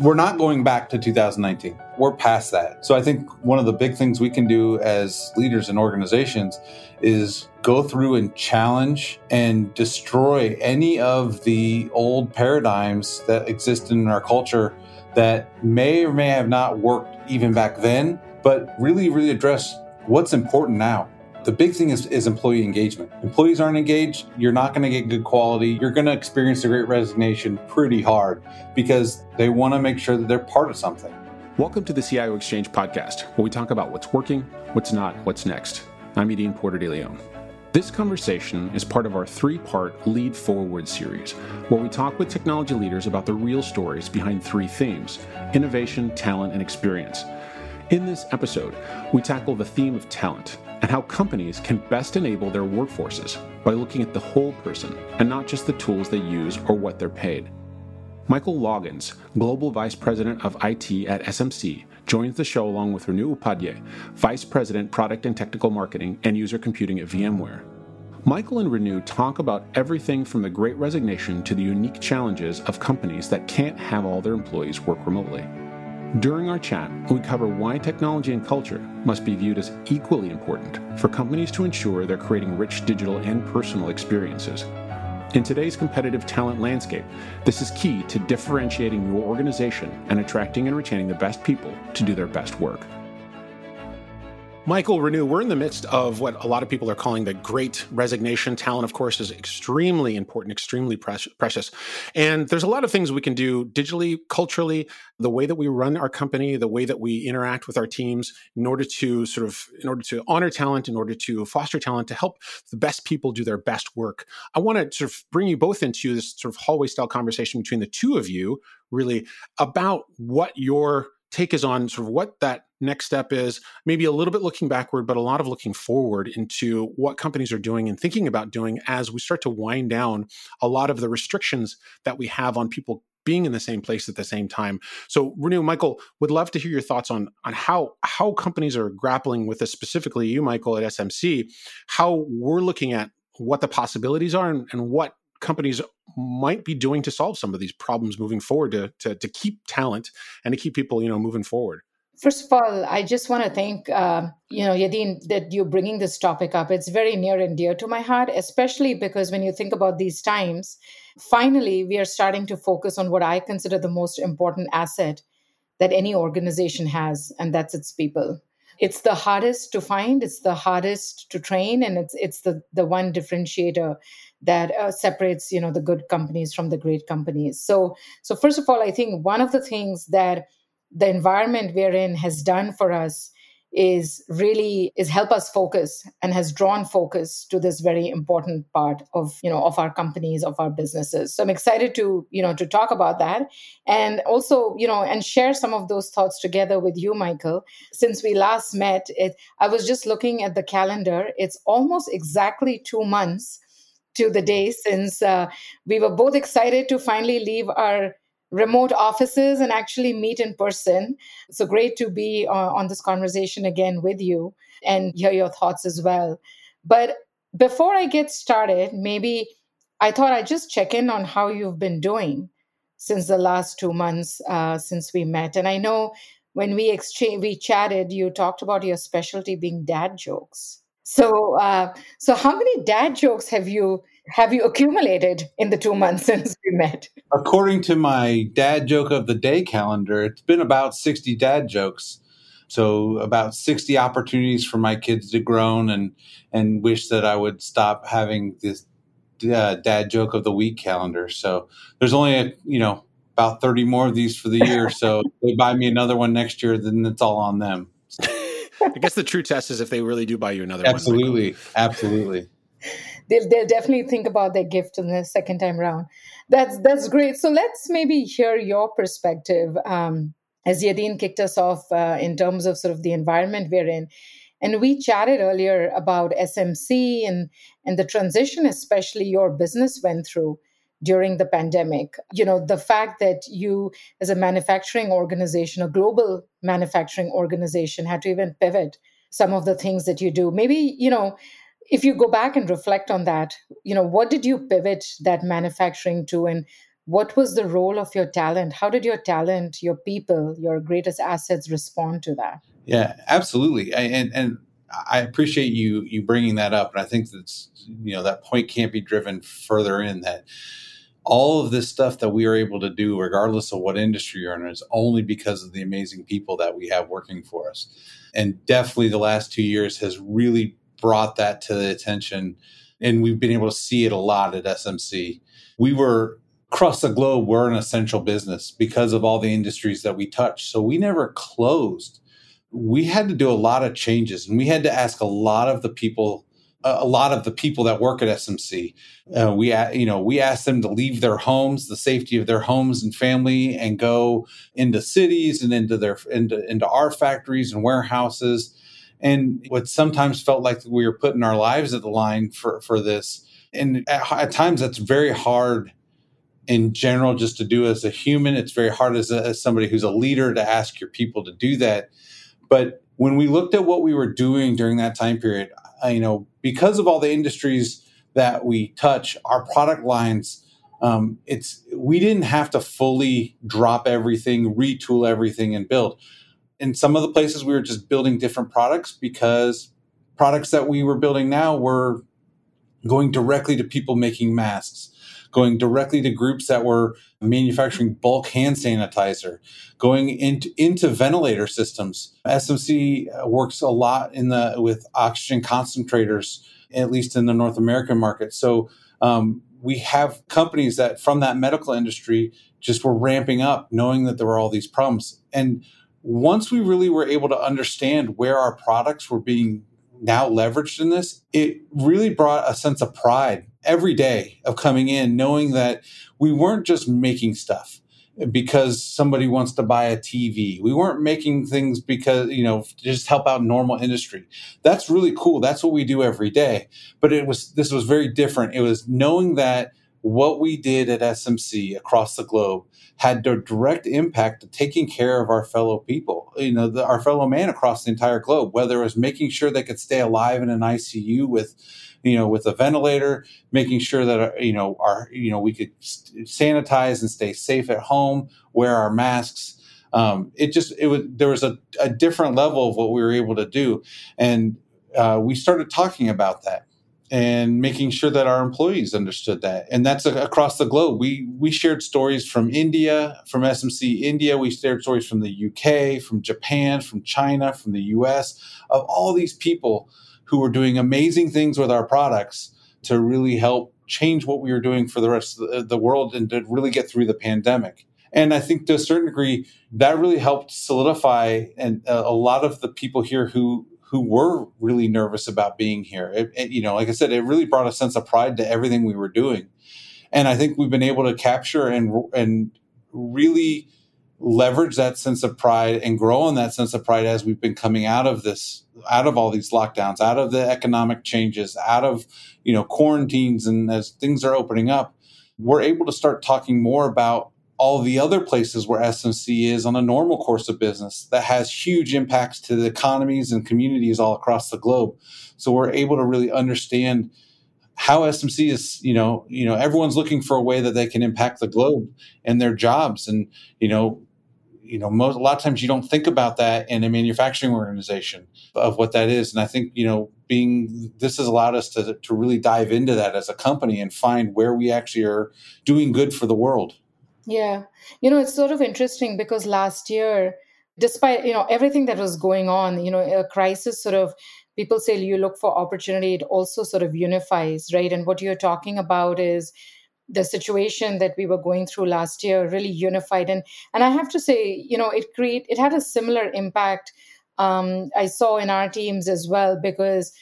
we're not going back to 2019. We're past that. So I think one of the big things we can do as leaders and organizations is go through and challenge and destroy any of the old paradigms that exist in our culture that may or may have not worked even back then, but really, really address what's important now. The big thing is, is employee engagement. Employees aren't engaged, you're not going to get good quality. You're going to experience the great resignation pretty hard because they want to make sure that they're part of something. Welcome to the CIO Exchange podcast, where we talk about what's working, what's not, what's next. I'm Yadin Porter de Leon. This conversation is part of our three part Lead Forward series, where we talk with technology leaders about the real stories behind three themes innovation, talent, and experience. In this episode, we tackle the theme of talent and how companies can best enable their workforces by looking at the whole person and not just the tools they use or what they're paid. Michael Loggins, Global Vice President of IT at SMC, joins the show along with Renu Upadhyay, Vice President, Product and Technical Marketing and User Computing at VMware. Michael and Renu talk about everything from the great resignation to the unique challenges of companies that can't have all their employees work remotely. During our chat, we cover why technology and culture must be viewed as equally important for companies to ensure they're creating rich digital and personal experiences. In today's competitive talent landscape, this is key to differentiating your organization and attracting and retaining the best people to do their best work. Michael Renu, we're in the midst of what a lot of people are calling the great resignation. Talent, of course, is extremely important, extremely precious. And there's a lot of things we can do digitally, culturally, the way that we run our company, the way that we interact with our teams in order to sort of, in order to honor talent, in order to foster talent, to help the best people do their best work. I want to sort of bring you both into this sort of hallway style conversation between the two of you, really, about what your take is on sort of what that next step is maybe a little bit looking backward but a lot of looking forward into what companies are doing and thinking about doing as we start to wind down a lot of the restrictions that we have on people being in the same place at the same time. So, Renu, Michael, would love to hear your thoughts on on how how companies are grappling with this. Specifically, you, Michael, at SMC, how we're looking at what the possibilities are and, and what companies might be doing to solve some of these problems moving forward to, to, to keep talent and to keep people you know moving forward First of all, I just want to thank uh, you know Yadin that you're bringing this topic up. It's very near and dear to my heart, especially because when you think about these times, finally we are starting to focus on what I consider the most important asset that any organization has, and that's its people. It's the hardest to find, it's the hardest to train, and it's it's the the one differentiator that uh, separates you know the good companies from the great companies so so first of all i think one of the things that the environment we're in has done for us is really is help us focus and has drawn focus to this very important part of you know of our companies of our businesses. So i'm excited to you know to talk about that. And also you know and share some of those thoughts together with you michael. Since we last met it i was just looking at the calendar. It's almost exactly 2 months to the day since uh, we were both excited to finally leave our remote offices and actually meet in person. So great to be uh, on this conversation again with you and hear your thoughts as well. But before I get started, maybe I thought I'd just check in on how you've been doing since the last two months uh, since we met. And I know when we exchange, we chatted, you talked about your specialty being dad jokes. So, uh, so how many dad jokes have you have you accumulated in the two months since we met? According to my dad joke of the day calendar, it's been about sixty dad jokes. So about sixty opportunities for my kids to groan and and wish that I would stop having this uh, dad joke of the week calendar. So there's only a you know about 30 more of these for the year. So they buy me another one next year, then it's all on them. I guess the true test is if they really do buy you another absolutely, one. Absolutely. Absolutely. They'll, they'll definitely think about their gift in the second time round. That's that's great. So let's maybe hear your perspective um, as Yadin kicked us off uh, in terms of sort of the environment we're in. And we chatted earlier about SMC and and the transition, especially your business went through during the pandemic. You know, the fact that you, as a manufacturing organization, a global manufacturing organization, had to even pivot some of the things that you do. Maybe, you know, if you go back and reflect on that, you know, what did you pivot that manufacturing to and what was the role of your talent? How did your talent, your people, your greatest assets respond to that? Yeah, absolutely. I, and and I appreciate you you bringing that up, and I think that's you know that point can't be driven further in that all of this stuff that we are able to do, regardless of what industry you're in, is only because of the amazing people that we have working for us. And definitely the last two years has really brought that to the attention. And we've been able to see it a lot at SMC. We were across the globe, we're an essential business because of all the industries that we touch. So we never closed. We had to do a lot of changes and we had to ask a lot of the people a lot of the people that work at SMC. Uh, we, you know, we asked them to leave their homes, the safety of their homes and family, and go into cities and into their into into our factories and warehouses. And what sometimes felt like we were putting our lives at the line for for this. And at, at times, that's very hard in general just to do as a human. It's very hard as, a, as somebody who's a leader to ask your people to do that. But when we looked at what we were doing during that time period, you know, because of all the industries that we touch, our product lines, um, it's we didn't have to fully drop everything, retool everything, and build. In some of the places, we were just building different products because products that we were building now were going directly to people making masks, going directly to groups that were manufacturing bulk hand sanitizer, going into, into ventilator systems. SMC works a lot in the with oxygen concentrators, at least in the North American market. So um, we have companies that from that medical industry just were ramping up, knowing that there were all these problems. And once we really were able to understand where our products were being now leveraged in this, it really brought a sense of pride every day of coming in, knowing that we weren't just making stuff because somebody wants to buy a TV. We weren't making things because, you know, just help out normal industry. That's really cool. That's what we do every day. But it was, this was very different. It was knowing that what we did at SMC across the globe had a direct impact to taking care of our fellow people, you know, the, our fellow man across the entire globe, whether it was making sure they could stay alive in an ICU with, you know, with a ventilator, making sure that, uh, you know, our, you know, we could sanitize and stay safe at home, wear our masks. Um, it just, it was, there was a, a, different level of what we were able to do. And uh, we started talking about that and making sure that our employees understood that. And that's across the globe. We we shared stories from india from smc india. We shared stories from the uk from japan from china from the us of all these people who were doing amazing things with our products to really help change what we were doing for the rest of the world and to really get through the pandemic. And I think to a certain degree, that really helped solidify and uh, a lot of the people here who who were really nervous about being here. It, it, you know, like I said, it really brought a sense of pride to everything we were doing, and I think we've been able to capture and and really leverage that sense of pride and grow on that sense of pride as we've been coming out of this out of all these lockdowns out of the economic changes out of you know quarantines and as things are opening up we're able to start talking more about all the other places where SMC is on a normal course of business that has huge impacts to the economies and communities all across the globe. So we're able to really understand how SMC is, you know, you know, everyone's looking for a way that they can impact the globe and their jobs. And, you know, you know, most, a lot of times you don't think about that in a manufacturing organization of what that is. And I think, you know, being this has allowed us to, to really dive into that as a company and find where we actually are doing good for the world. Yeah. You know, it's sort of interesting because last year, despite, you know, everything that was going on, you know, a crisis sort of people say you look for opportunity, it also sort of unifies, right? And what you're talking about is the situation that we were going through last year really unified and and i have to say you know it create it had a similar impact um, i saw in our teams as well because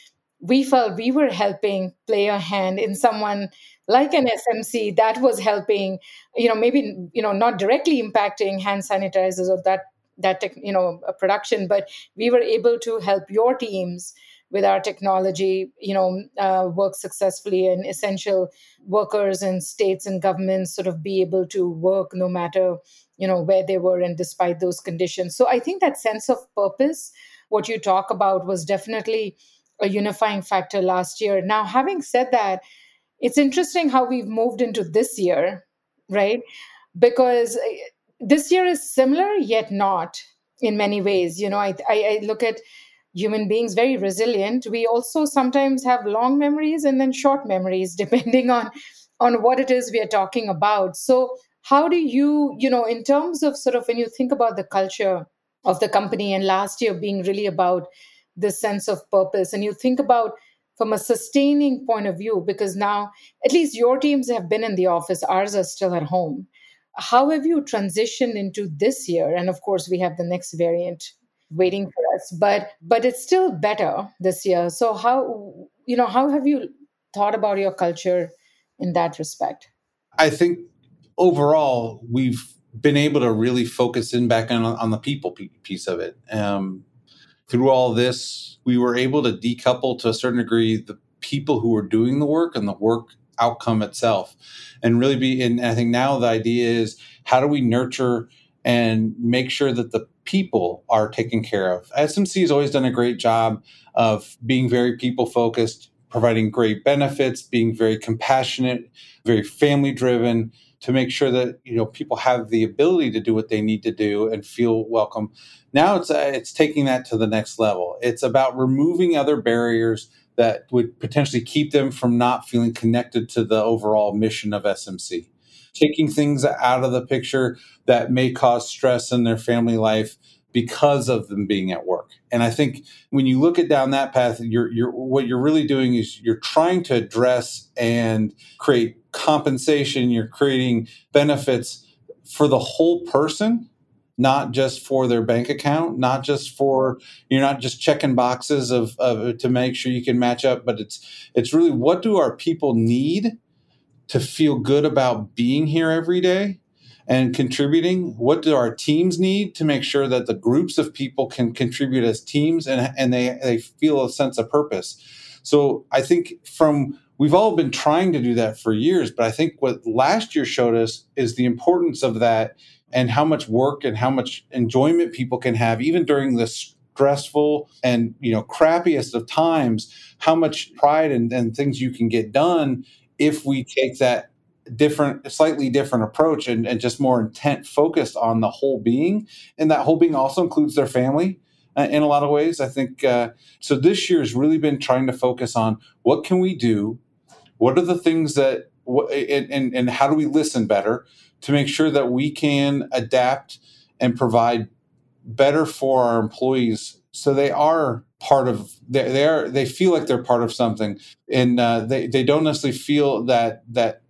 we felt we were helping play a hand in someone like an smc that was helping you know maybe you know not directly impacting hand sanitizers or that that you know production but we were able to help your teams with our technology, you know, uh, work successfully and essential workers and states and governments sort of be able to work no matter, you know, where they were and despite those conditions. So I think that sense of purpose, what you talk about, was definitely a unifying factor last year. Now, having said that, it's interesting how we've moved into this year right? Because uh, this year is similar, yet not in many ways. You know, I, I, I look at human beings very resilient. We also sometimes have long memories and then short memories, depending on on what it is we are talking about. So, how do you, you know, in terms of sort of when you think about the culture of the company and last year being really about this sense of purpose, and you think about from a sustaining point of view, because now at least your teams have been in the office, ours are still at home. How have you transitioned into this year? And of course, we have the next variant waiting for us, but but it's still better this year. So how you know how have you thought about your culture in that respect? I think overall we've been able to really focus in back on, on the people piece of it. Um, through all this, we were able to decouple to a certain degree the people who were doing the work and the work outcome itself. And really be and i think now the idea is how do we nurture and make sure that the people are taken care of? Smc has always done a great job of being very people focused providing great benefits being very compassionate very family driven to make sure that you know people have the ability to do what they need to do and feel welcome. Now it's uh, it's taking that to the next level. It's about removing other barriers that would potentially keep them from not feeling connected to the overall mission of SMC. Taking things out of the picture that may cause stress in their family life because of them being at work. And I think when you look at down that path, you're, you're what you're really doing is you're trying to address and create compensation. You're creating benefits for the whole person, not just for their bank account, not just for you're not just checking boxes of, of to make sure you can match up, but it's it's really what do our people need to feel good about being here every day and contributing what do our teams need to make sure that the groups of people can contribute as teams and, and they, they feel a sense of purpose? So i think from we've all been trying to do that for years but i think what last year showed us is the importance of that and how much work and how much enjoyment people can have even during the stressful and you know crappiest of times how much pride and, and things you can get done if we take that different, slightly different approach and, and just more intent focused on the whole being. And that whole being also includes their family uh, in a lot of ways. I think uh, so. This year has really been trying to focus on what can we do, what are the things that, and, and, and how do we listen better to make sure that we can adapt and provide better for our employees so they are part of they, they are they feel like they're part of something and uh, they, they don't necessarily feel that that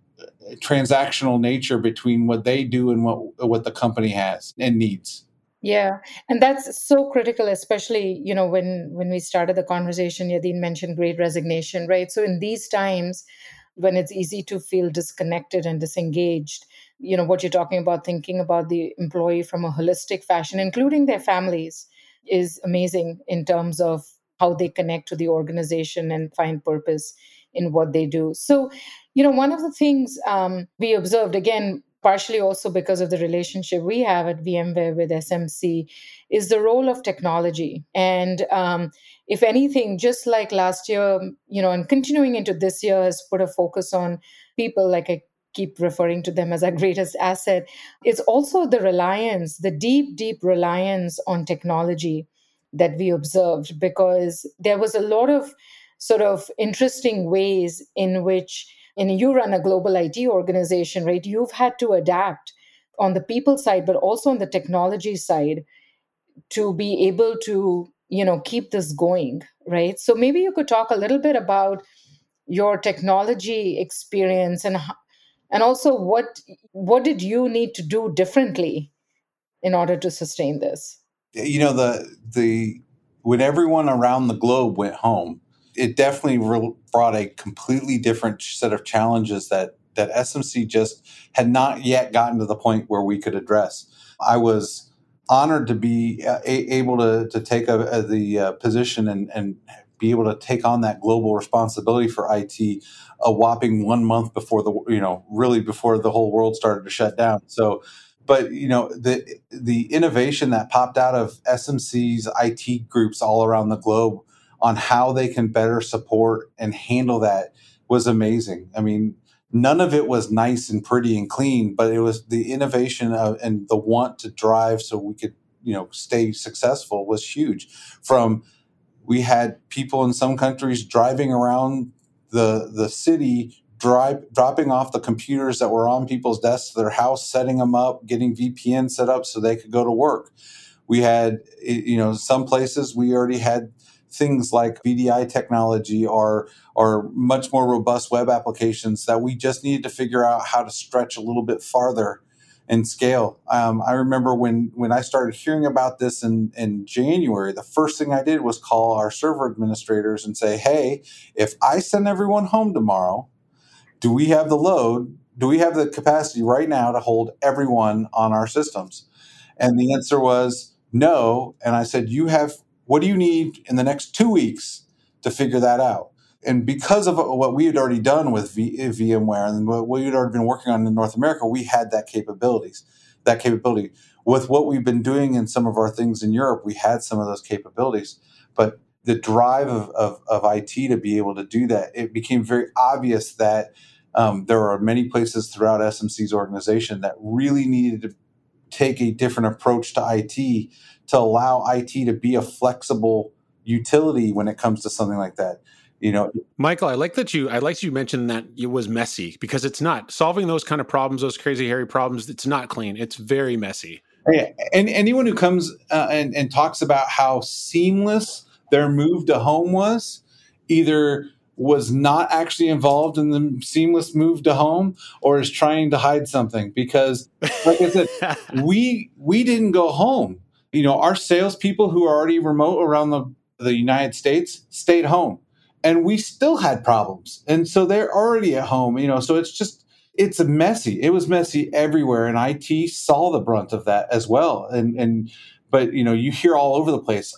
transactional nature between what they do and what what the company has and needs. Yeah and that's so critical especially you know when when we started the conversation yadin mentioned great resignation right? So in these times when it's easy to feel disconnected and disengaged you know what you're talking about thinking about the employee from a holistic fashion including their families is amazing in terms of how they connect to the organization and find purpose in what they do so you know, one of the things um, we observed, again, partially also because of the relationship we have at VMware with SMC, is the role of technology. And um, if anything, just like last year, you know, and continuing into this year has put a focus on people, like I keep referring to them as our greatest asset, it's also the reliance, the deep, deep reliance on technology that we observed because there was a lot of sort of interesting ways in which and you run a global IT organization, right? You've had to adapt on the people side, but also on the technology side to be able to, you know, keep this going, right? So maybe you could talk a little bit about your technology experience and and also what what did you need to do differently in order to sustain this? You know, the the when everyone around the globe went home, it definitely re- brought a completely different set of challenges that that SMC just had not yet gotten to the point where we could address. I was honored to be uh, a- able to, to take a, a, the uh, position and, and be able to take on that global responsibility for IT a whopping one month before the you know really before the whole world started to shut down. So but you know the the innovation that popped out of SMC's IT groups all around the globe on how they can better support and handle that was amazing. I mean, none of it was nice and pretty and clean, but it was the innovation of, and the want to drive so we could, you know, stay successful was huge. From we had people in some countries driving around the the city drive, dropping off the computers that were on people's desks to their house, setting them up, getting VPN set up so they could go to work. We had, you know, some places we already had things like VDI technology or or much more robust web applications that we just needed to figure out how to stretch a little bit farther and scale. Um, I remember when when I started hearing about this in in January, the first thing I did was call our server administrators and say, "Hey, if I send everyone home tomorrow, do we have the load? Do we have the capacity right now to hold everyone on our systems?" And the answer was no. And I said, "You have what do you need in the next two weeks to figure that out? And because of what we had already done with v- VMware and what we had already been working on in North America, we had that capabilities, that capability. With what we've been doing in some of our things in Europe, we had some of those capabilities. But the drive of, of, of IT to be able to do that, it became very obvious that um, there are many places throughout SMC's organization that really needed to take a different approach to IT to allow IT to be a flexible utility when it comes to something like that. You know, Michael, I like that you I like you mentioned that it was messy because it's not solving those kind of problems, those crazy hairy problems. It's not clean. It's very messy. Yeah, and anyone who comes uh, and, and talks about how seamless their move to home was, either was not actually involved in the seamless move to home or is trying to hide something because like i said we we didn't go home you know, our salespeople who are already remote around the, the United States stayed home and we still had problems. And so they're already at home, you know, so it's just, it's messy. It was messy everywhere. And IT saw the brunt of that as well. And, and, but, you know, you hear all over the place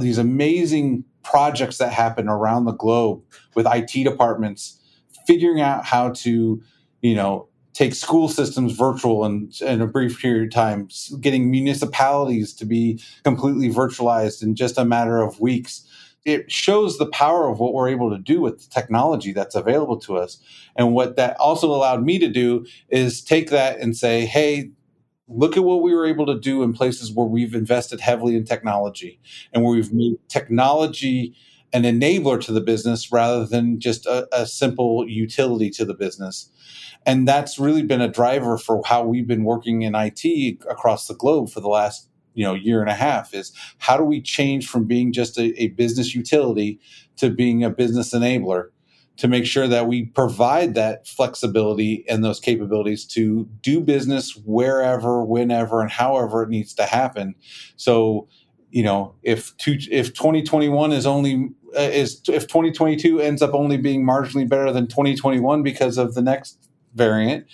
these amazing projects that happen around the globe with IT departments figuring out how to, you know, take school systems virtual in, in a brief period of time, getting municipalities to be completely virtualized in just a matter of weeks. It shows the power of what we're able to do with the technology that's available to us. And what that also allowed me to do is take that and say, hey, look at what we were able to do in places where we've invested heavily in technology and where we've made technology an enabler to the business rather than just a, a simple utility to the business. And that's really been a driver for how we've been working in IT across the globe for the last you know year and a half is how do we change from being just a, a business utility to being a business enabler to make sure that we provide that flexibility and those capabilities to do business wherever whenever and however it needs to happen. So you know if two, if 2021 is only uh, is if 2022 ends up only being marginally better than 2021 because of the next variant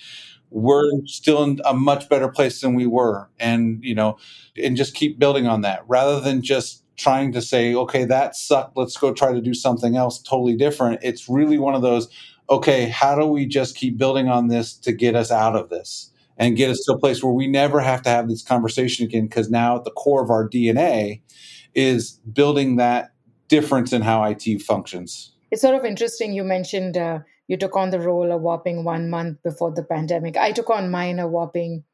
we're still in a much better place than we were. And you know and just keep building on that. Rather than just trying to say okay that sucked let's go try to do something else totally different. It's really one of those okay how do we just keep building on this to get us out of this and get us to a place where we never have to have this conversation again? Because now at the core of our dna is building that difference in how it functions. It's sort of interesting you mentioned uh, you took on the role a whopping one month before the pandemic. I took on mine a whopping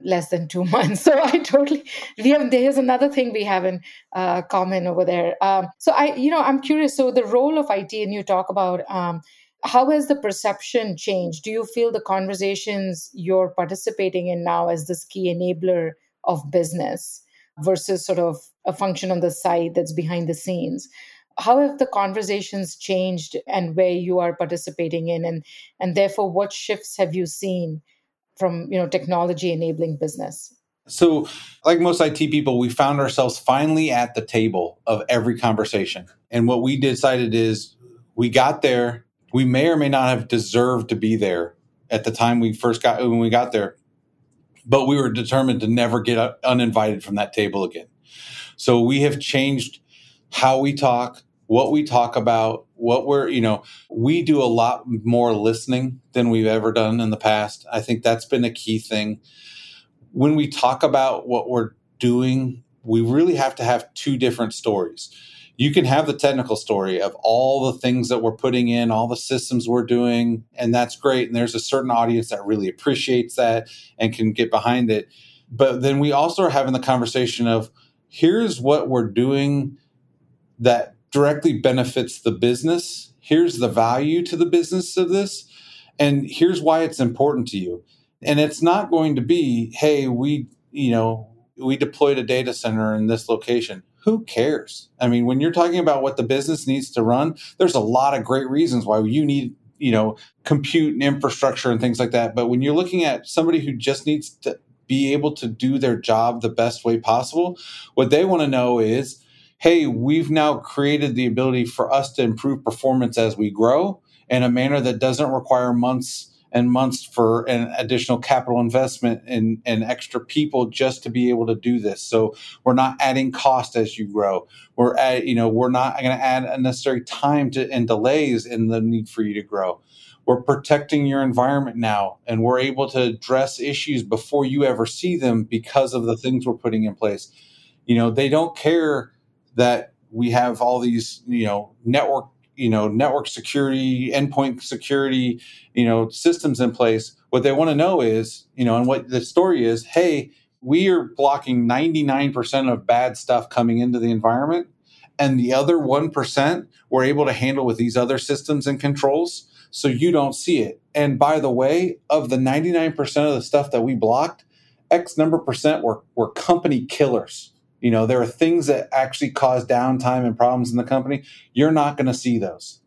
less than two months. So I totally we have there's another thing we have in uh, common over there. Um, so I you know I'm curious. So the role of IT and you talk about um, how has the perception changed? Do you feel the conversations you're participating in now as this key enabler of business versus sort of a function on the side that's behind the scenes? how have the conversations changed and where you are participating in and and therefore what shifts have you seen from you know technology enabling business? So like most it people we found ourselves finally at the table of every conversation. And what we decided is we got there. We may or may not have deserved to be there at the time we first got when we got there but we were determined to never get uninvited from that table again. So we have changed how we talk what we talk about, what we're, you know, we do a lot more listening than we've ever done in the past. I think that's been a key thing. When we talk about what we're doing, we really have to have two different stories. you can have the technical story of all the things that we're putting in, all the systems we're doing, and that's great. And there's a certain audience that really appreciates that and can get behind it. But then we also are having the conversation of here's what we're doing that directly benefits the business. Here's the value to the business of this. And here's why it's important to you. And it's not going to be, hey, we, you know, we deployed a data center in this location who cares? I mean, when you're talking about what the business needs to run, there's a lot of great reasons why you need, you know, compute and infrastructure and things like that. But when you're looking at somebody who just needs to be able to do their job the best way possible, what they want to know is, hey, we've now created the ability for us to improve performance as we grow in a manner that doesn't require months and months for an additional capital investment and, and extra people just to be able to do this. So we're not adding cost as you grow. We're at, you know, we're not going to add unnecessary time to and delays in the need for you to grow. We're protecting your environment now, and we're able to address issues before you ever see them because of the things we're putting in place. You know, they don't care that we have all these, you know, network you know network security endpoint security you know systems in place. What they want to know is you know and what the story is hey we are blocking 99% of bad stuff coming into the environment and the other 1% we're able to handle with these other systems and controls so you don't see it. And by the way of the 99% of the stuff that we blocked x number percent were, were company killers you know, there are things that actually cause downtime and problems in the company. You're not going to see those.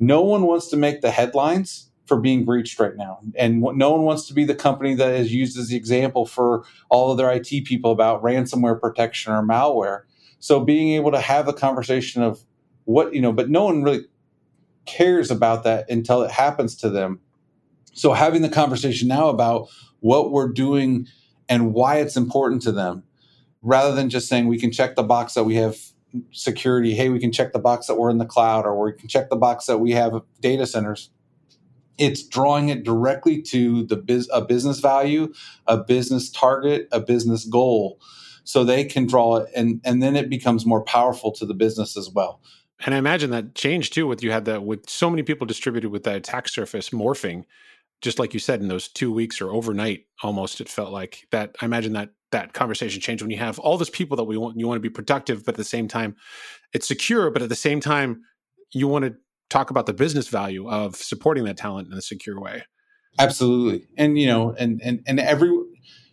No one wants to make the headlines for being breached right now. And no one wants to be the company that is used as the example for all of their IT people about ransomware protection or malware. So being able to have a conversation of what, you know, but no one really cares about that until it happens to them. So having the conversation now about what we're doing and why it's important to them rather than just saying we can check the box that we have security hey we can check the box that we're in the cloud or we can check the box that we have data centers it's drawing it directly to the biz, a business value a business target a business goal so they can draw it and and then it becomes more powerful to the business as well. And i imagine that changed too with you had that with so many people distributed with that attack surface morphing just like you said in those two weeks or overnight almost it felt like that. I imagine that that conversation change when you have all those people that we want you want to be productive but at the same time it's secure but at the same time you want to talk about the business value of supporting that talent in a secure way. Absolutely. And you know and and and every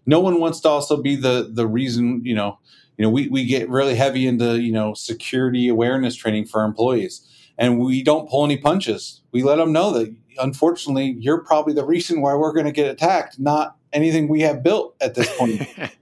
no one wants to also be the the reason you know you know we, we get really heavy into you know security awareness training for employees. And we don't pull any punches. We let them know that unfortunately you're probably the reason why we're going to get attacked not anything we have built at this point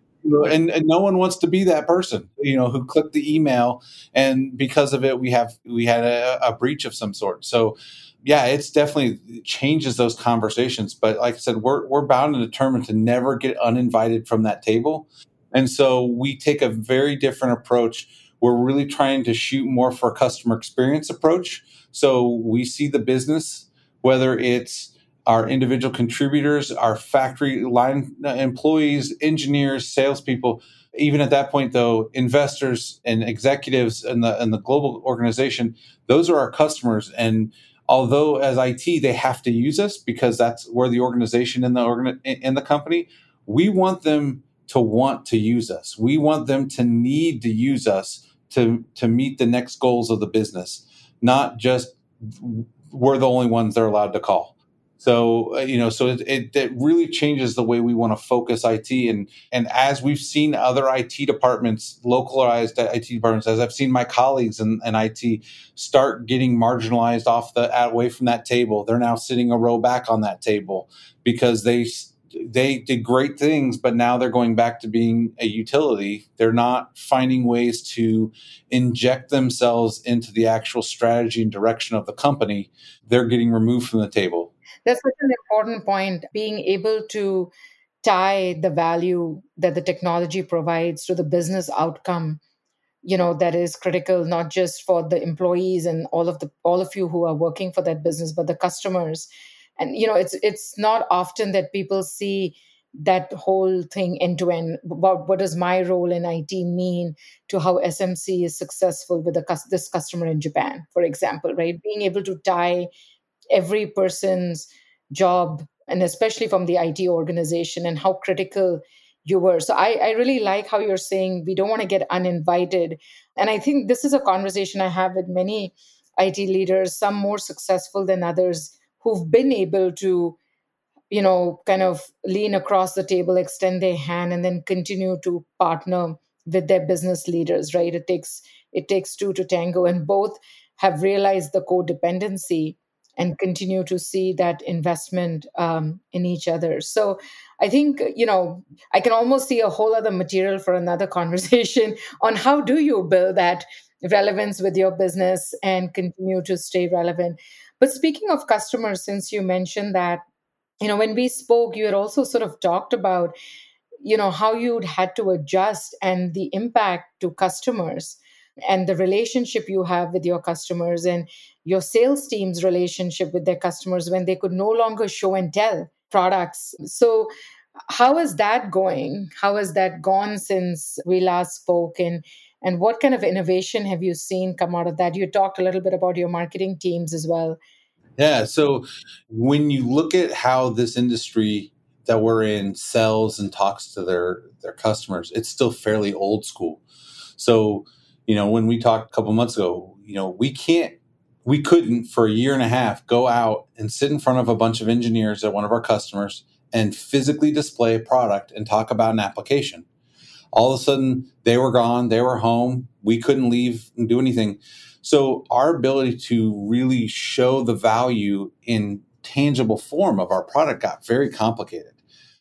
and, and, no one wants to be that person you know who clicked the email and because of it we have we had a, a breach of some sort. So yeah it's definitely it changes those conversations. But like i said we're, we're bound and determined to never get uninvited from that table. And so we take a very different approach. We're really trying to shoot more for a customer experience approach. So we see the business whether it's our individual contributors, our factory line uh, employees, engineers, salespeople. Even at that point, though, investors and executives in the in the global organization, those are our customers. And although as IT they have to use us because that's where the organization in the organ in the company, we want them to want to use us. We want them to need to use us to to meet the next goals of the business, not just we're the only ones they're allowed to call. So uh, you know, so it, it, it really changes the way we want to focus IT, and and as we've seen other IT departments, localized IT departments, as I've seen my colleagues in, in IT start getting marginalized off the away from that table, they're now sitting a row back on that table because they they did great things, but now they're going back to being a utility. They're not finding ways to inject themselves into the actual strategy and direction of the company. They're getting removed from the table that's such an important point. Being able to tie the value that the technology provides to the business outcome you know that is critical not just for the employees and all of the all of you who are working for that business but the customers and you know it's it's not often that people see that whole thing end to end about what does my role in IT mean to how SMC is successful with a, this customer in Japan, for example, right? Being able to tie every person's job and especially from the IT organization and how critical you were. So I, I really like how you're saying we don't want to get uninvited. And I think this is a conversation I have with many IT leaders, some more successful than others, who've been able to, you know, kind of lean across the table, extend their hand, and then continue to partner with their business leaders, right? It takes it takes two to tango, and both have realized the codependency and continue to see that investment um, in each other. So I think, you know, I can almost see a whole other material for another conversation on how do you build that relevance with your business and continue to stay relevant. But speaking of customers, since you mentioned that, you know, when we spoke, you had also sort of talked about, you know, how you'd had to adjust and the impact to customers and the relationship you have with your customers and your sales team's relationship with their customers when they could no longer show and tell products. So, how is that going? How has that gone since we last spoke? And and what kind of innovation have you seen come out of that? You talked a little bit about your marketing teams as well. Yeah. So when you look at how this industry that we're in sells and talks to their their customers, it's still fairly old school. So you know, when we talked a couple months ago, you know, we can't, we couldn't for a year and a half go out and sit in front of a bunch of engineers at one of our customers and physically display a product and talk about an application. All of a sudden, they were gone, they were home, we couldn't leave and do anything. So, our ability to really show the value in tangible form of our product got very complicated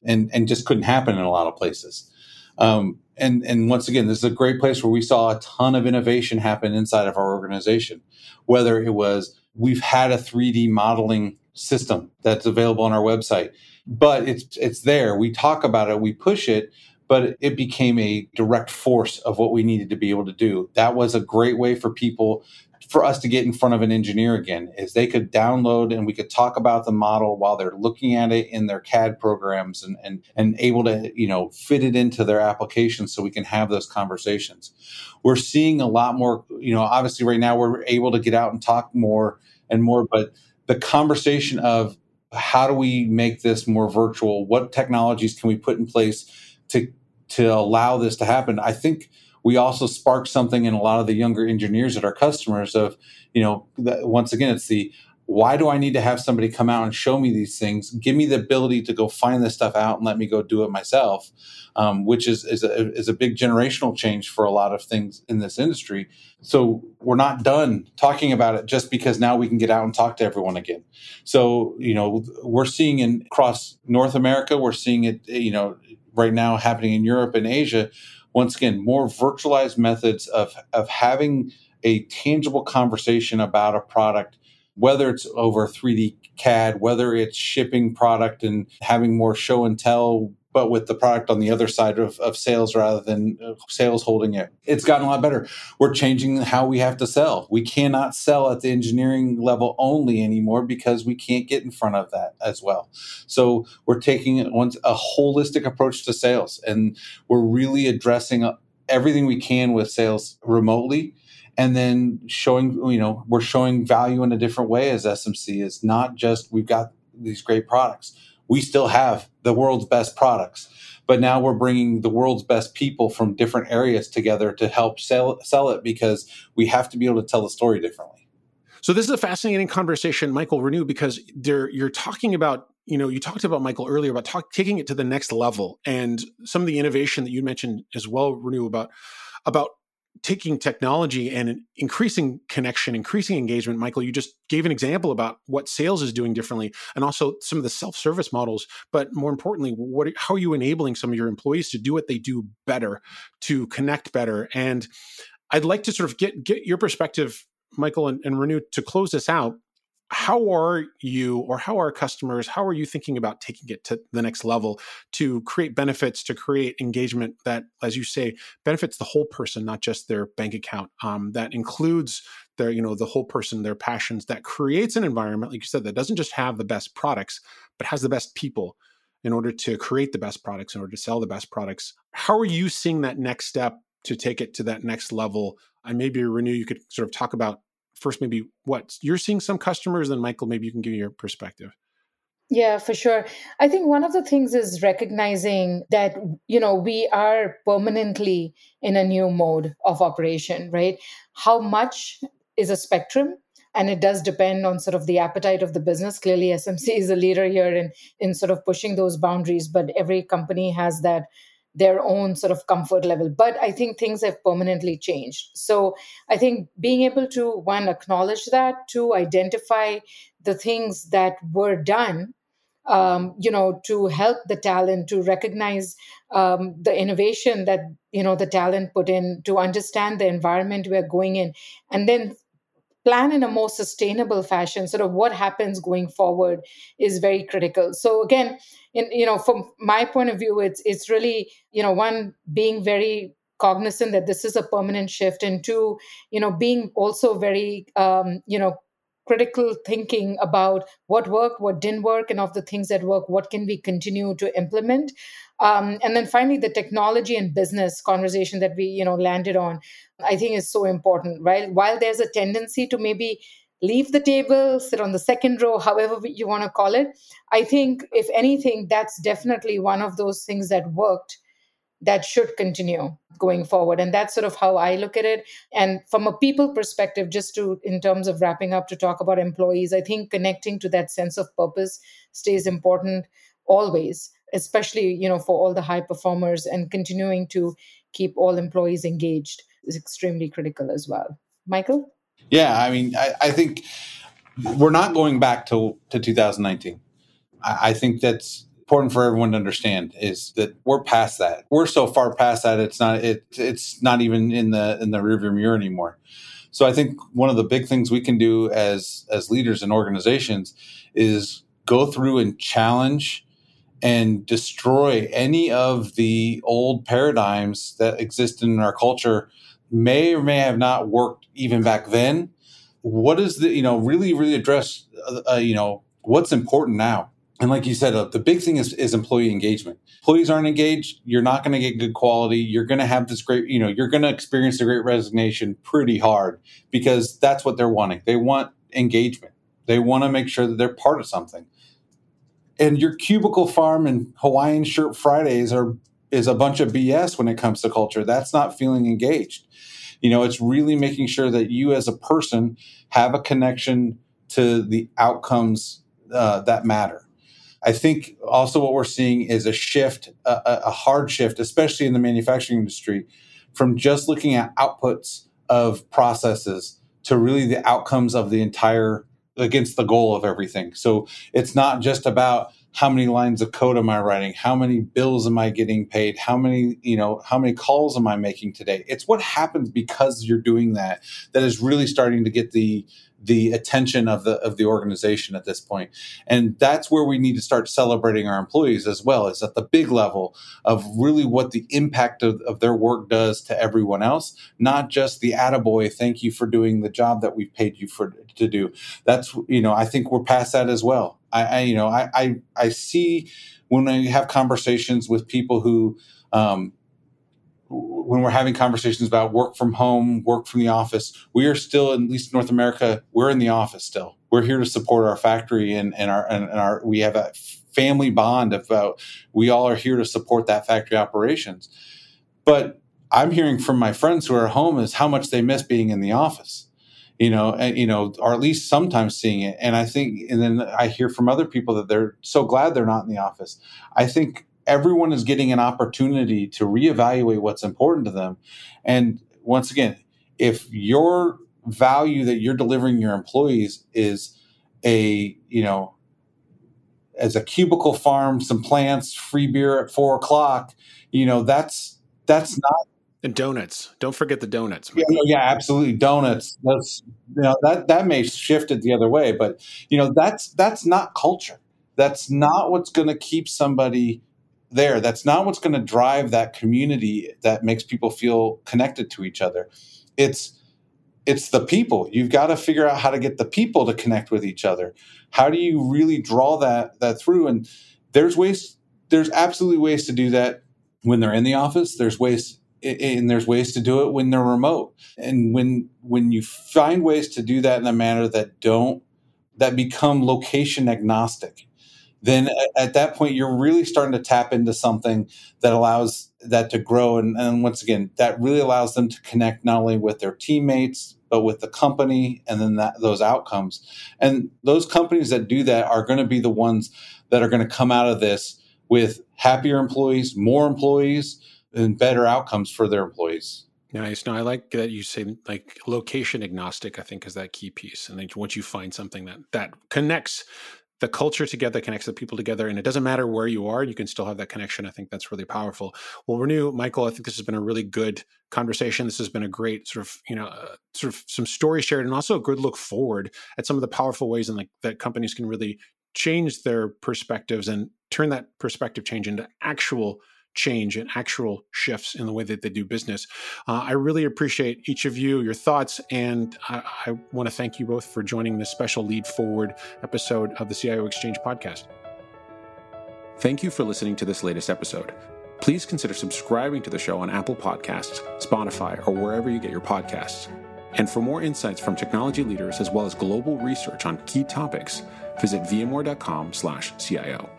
and, and just couldn't happen in a lot of places. Um, and and once again, this is a great place where we saw a ton of innovation happen inside of our organization. Whether it was we've had a 3D modeling system that's available on our website, but it's it's there. We talk about it, we push it, but it became a direct force of what we needed to be able to do. That was a great way for people for us to get in front of an engineer again is they could download and we could talk about the model while they're looking at it in their CAD programs and and and able to you know fit it into their application so we can have those conversations. We're seeing a lot more you know obviously right now we're able to get out and talk more and more but the conversation of how do we make this more virtual what technologies can we put in place to to allow this to happen I think we also spark something in a lot of the younger engineers at our customers of you know once again it's the why do i need to have somebody come out and show me these things? Give me the ability to go find this stuff out and let me go do it myself um, which is is a, is a big generational change for a lot of things in this industry. So we're not done talking about it just because now we can get out and talk to everyone again. So you know we're seeing in across north america. We're seeing it you know right now happening in europe and asia once again, more virtualized methods of, of having a tangible conversation about a product, whether it's over 3D CAD, whether it's shipping product and having more show and tell but with the product on the other side of, of sales rather than uh, sales holding it. It's gotten a lot better. We're changing how we have to sell. We cannot sell at the engineering level only anymore because we can't get in front of that as well. So we're taking a holistic approach to sales and we're really addressing uh, everything we can with sales remotely and then showing you know we're showing value in a different way as smc is not just we've got these great products we still have the world's best products but now we're bringing the world's best people from different areas together to help sell, sell it because we have to be able to tell the story differently. So this is a fascinating conversation michael Renu because you're talking about you know you talked about michael earlier about talk, taking it to the next level and some of the innovation that you mentioned as well Renu about about taking technology and increasing connection, increasing engagement. Michael, you just gave an example about what sales is doing differently, and also some of the self-service models. But more importantly, what how are you enabling some of your employees to do what they do better, to connect better? And I'd like to sort of get get your perspective, Michael and, and Renu, to close this out how are you or how are customers how are you thinking about taking it to the next level to create benefits to create engagement that as you say benefits the whole person not just their bank account um, that includes their you know the whole person their passions that creates an environment like you said that doesn't just have the best products but has the best people in order to create the best products, in order to sell the best products. How are you seeing that next step to take it to that next level? And maybe Renu, you could sort of talk about first, maybe what you're seeing some customers, then Michael, maybe you can give your perspective. Yeah, for sure. I think one of the things is recognizing that, you know, we are permanently in a new mode of operation, right? How much is a spectrum? And it does depend on sort of the appetite of the business. Clearly, SMC is a leader here in, in sort of pushing those boundaries, but every company has that their own sort of comfort level. But I think things have permanently changed. So I think being able to, one, acknowledge that, to identify the things that were done um, you know, to help the talent to recognize um, the innovation that you know the talent put in, to understand the environment we're going in, and then plan in a more sustainable fashion. Sort of what happens going forward is very critical. So again, in you know, from my point of view, it's it's really you know one being very cognizant that this is a permanent shift and two you know being also very um, you know critical thinking about what worked, what didn't work, and of the things that work, what can we continue to implement. Um, and then finally, the technology and business conversation that we, you know, landed on, I think is so important, right? While there's a tendency to maybe leave the table, sit on the second row, however you want to call it, I think if anything, that's definitely one of those things that worked that should continue going forward. And that's sort of how i look at it. And from a people perspective just to in terms of wrapping up to talk about employees i think connecting to that sense of purpose stays important always especially you know for all the high performers and continuing to keep all employees engaged is extremely critical as well michael yeah i mean i, I think we're not going back to, to 2019 I, I think that's important for everyone to understand is that we're past that. We're so far past that it's not it it's not even in the in the rearview mirror anymore. So I think one of the big things we can do as as leaders and organizations is go through and challenge and destroy any of the old paradigms that exist in our culture may or may have not worked even back then what is the you know really really address uh, uh, you know what's important now and like you said, uh, the big thing is, is employee engagement. Employees aren't engaged, you're not going to get good quality. You're going to have this great, you know, you're going to experience the great resignation pretty hard because that's what they're wanting. They want engagement. They want to make sure that they're part of something. And your cubicle farm and Hawaiian shirt Fridays are is a bunch of BS when it comes to culture. That's not feeling engaged. You know, it's really making sure that you as a person have a connection to the outcomes uh, that matter I think also what we're seeing is a shift, a, a, hard shift, especially in the manufacturing industry, from just looking at outputs of processes to really the outcomes of the entire against the goal of everything. So it's not just about how many lines of code am I writing? How many bills am I getting paid? How many, you know, how many calls am I making today? It's what happens because you're doing that that is really starting to get the the attention of the of the organization at this point. And that's where we need to start celebrating our employees as well is at the big level of really what the impact of, of their work does to everyone else not just the attaboy thank you for doing the job that we've paid you for to do. That's you know i think we're past that as well. I, I you know I, I i see when i have conversations with people who um, when we're having conversations about work from home, work from the office, we are still, at least North America, we're in the office still. We're here to support our factory and, and our and, and our we have a family bond about we all are here to support that factory operations. But I'm hearing from my friends who are at home is how much they miss being in the office, you know, and you know, or at least sometimes seeing it. And I think, and then I hear from other people that they're so glad they're not in the office. I think everyone is getting an opportunity to reevaluate what's important to them. And once again, if your value that you're delivering your employees is a, you know, as a cubicle farm, some plants, free beer at four o'clock, you know, that's that's not and donuts. Don't forget the donuts. Yeah, yeah, absolutely. Donuts. That's you know that that may shift it the other way, but you know that's that's not culture. That's not what's going to keep somebody there. That's not what's going to drive that community that makes people feel connected to each other. It's it's the people. You've got to figure out how to get the people to connect with each other. How do you really draw that that through? And there's ways there's absolutely ways to do that when they're in the office. There's ways and there's ways to do it when they're remote. And when when you find ways to do that in a manner that don't that become location agnostic, then at that point you're really starting to tap into something that allows that to grow. And, and once again, that really allows them to connect not only with their teammates but with the company and then that, those outcomes. And those companies that do that are going to be the ones that are going to come out of this with happier employees, more employees, and better outcomes for their employees. Nice. No, I like that you say like location agnostic. I think is that key piece. And then once you find something that that connects the culture together, connects the people together, and it doesn't matter where you are, you can still have that connection. I think that's really powerful. Well, Renu Michael, I think this has been a really good conversation. This has been a great sort of, you know, uh, sort of some stories shared, and also a good look forward at some of the powerful ways in like that companies can really change their perspectives and turn that perspective change into actual change and actual shifts in the way that they do business. Uh, I really appreciate each of you, your thoughts, and I, I want to thank you both for joining this special Lead Forward episode of the CIO Exchange podcast. Thank you for listening to this latest episode. Please consider subscribing to the show on Apple Podcasts, Spotify, or wherever you get your podcasts. And for more insights from technology leaders as well as global research on key topics, visit vmware.com/cio.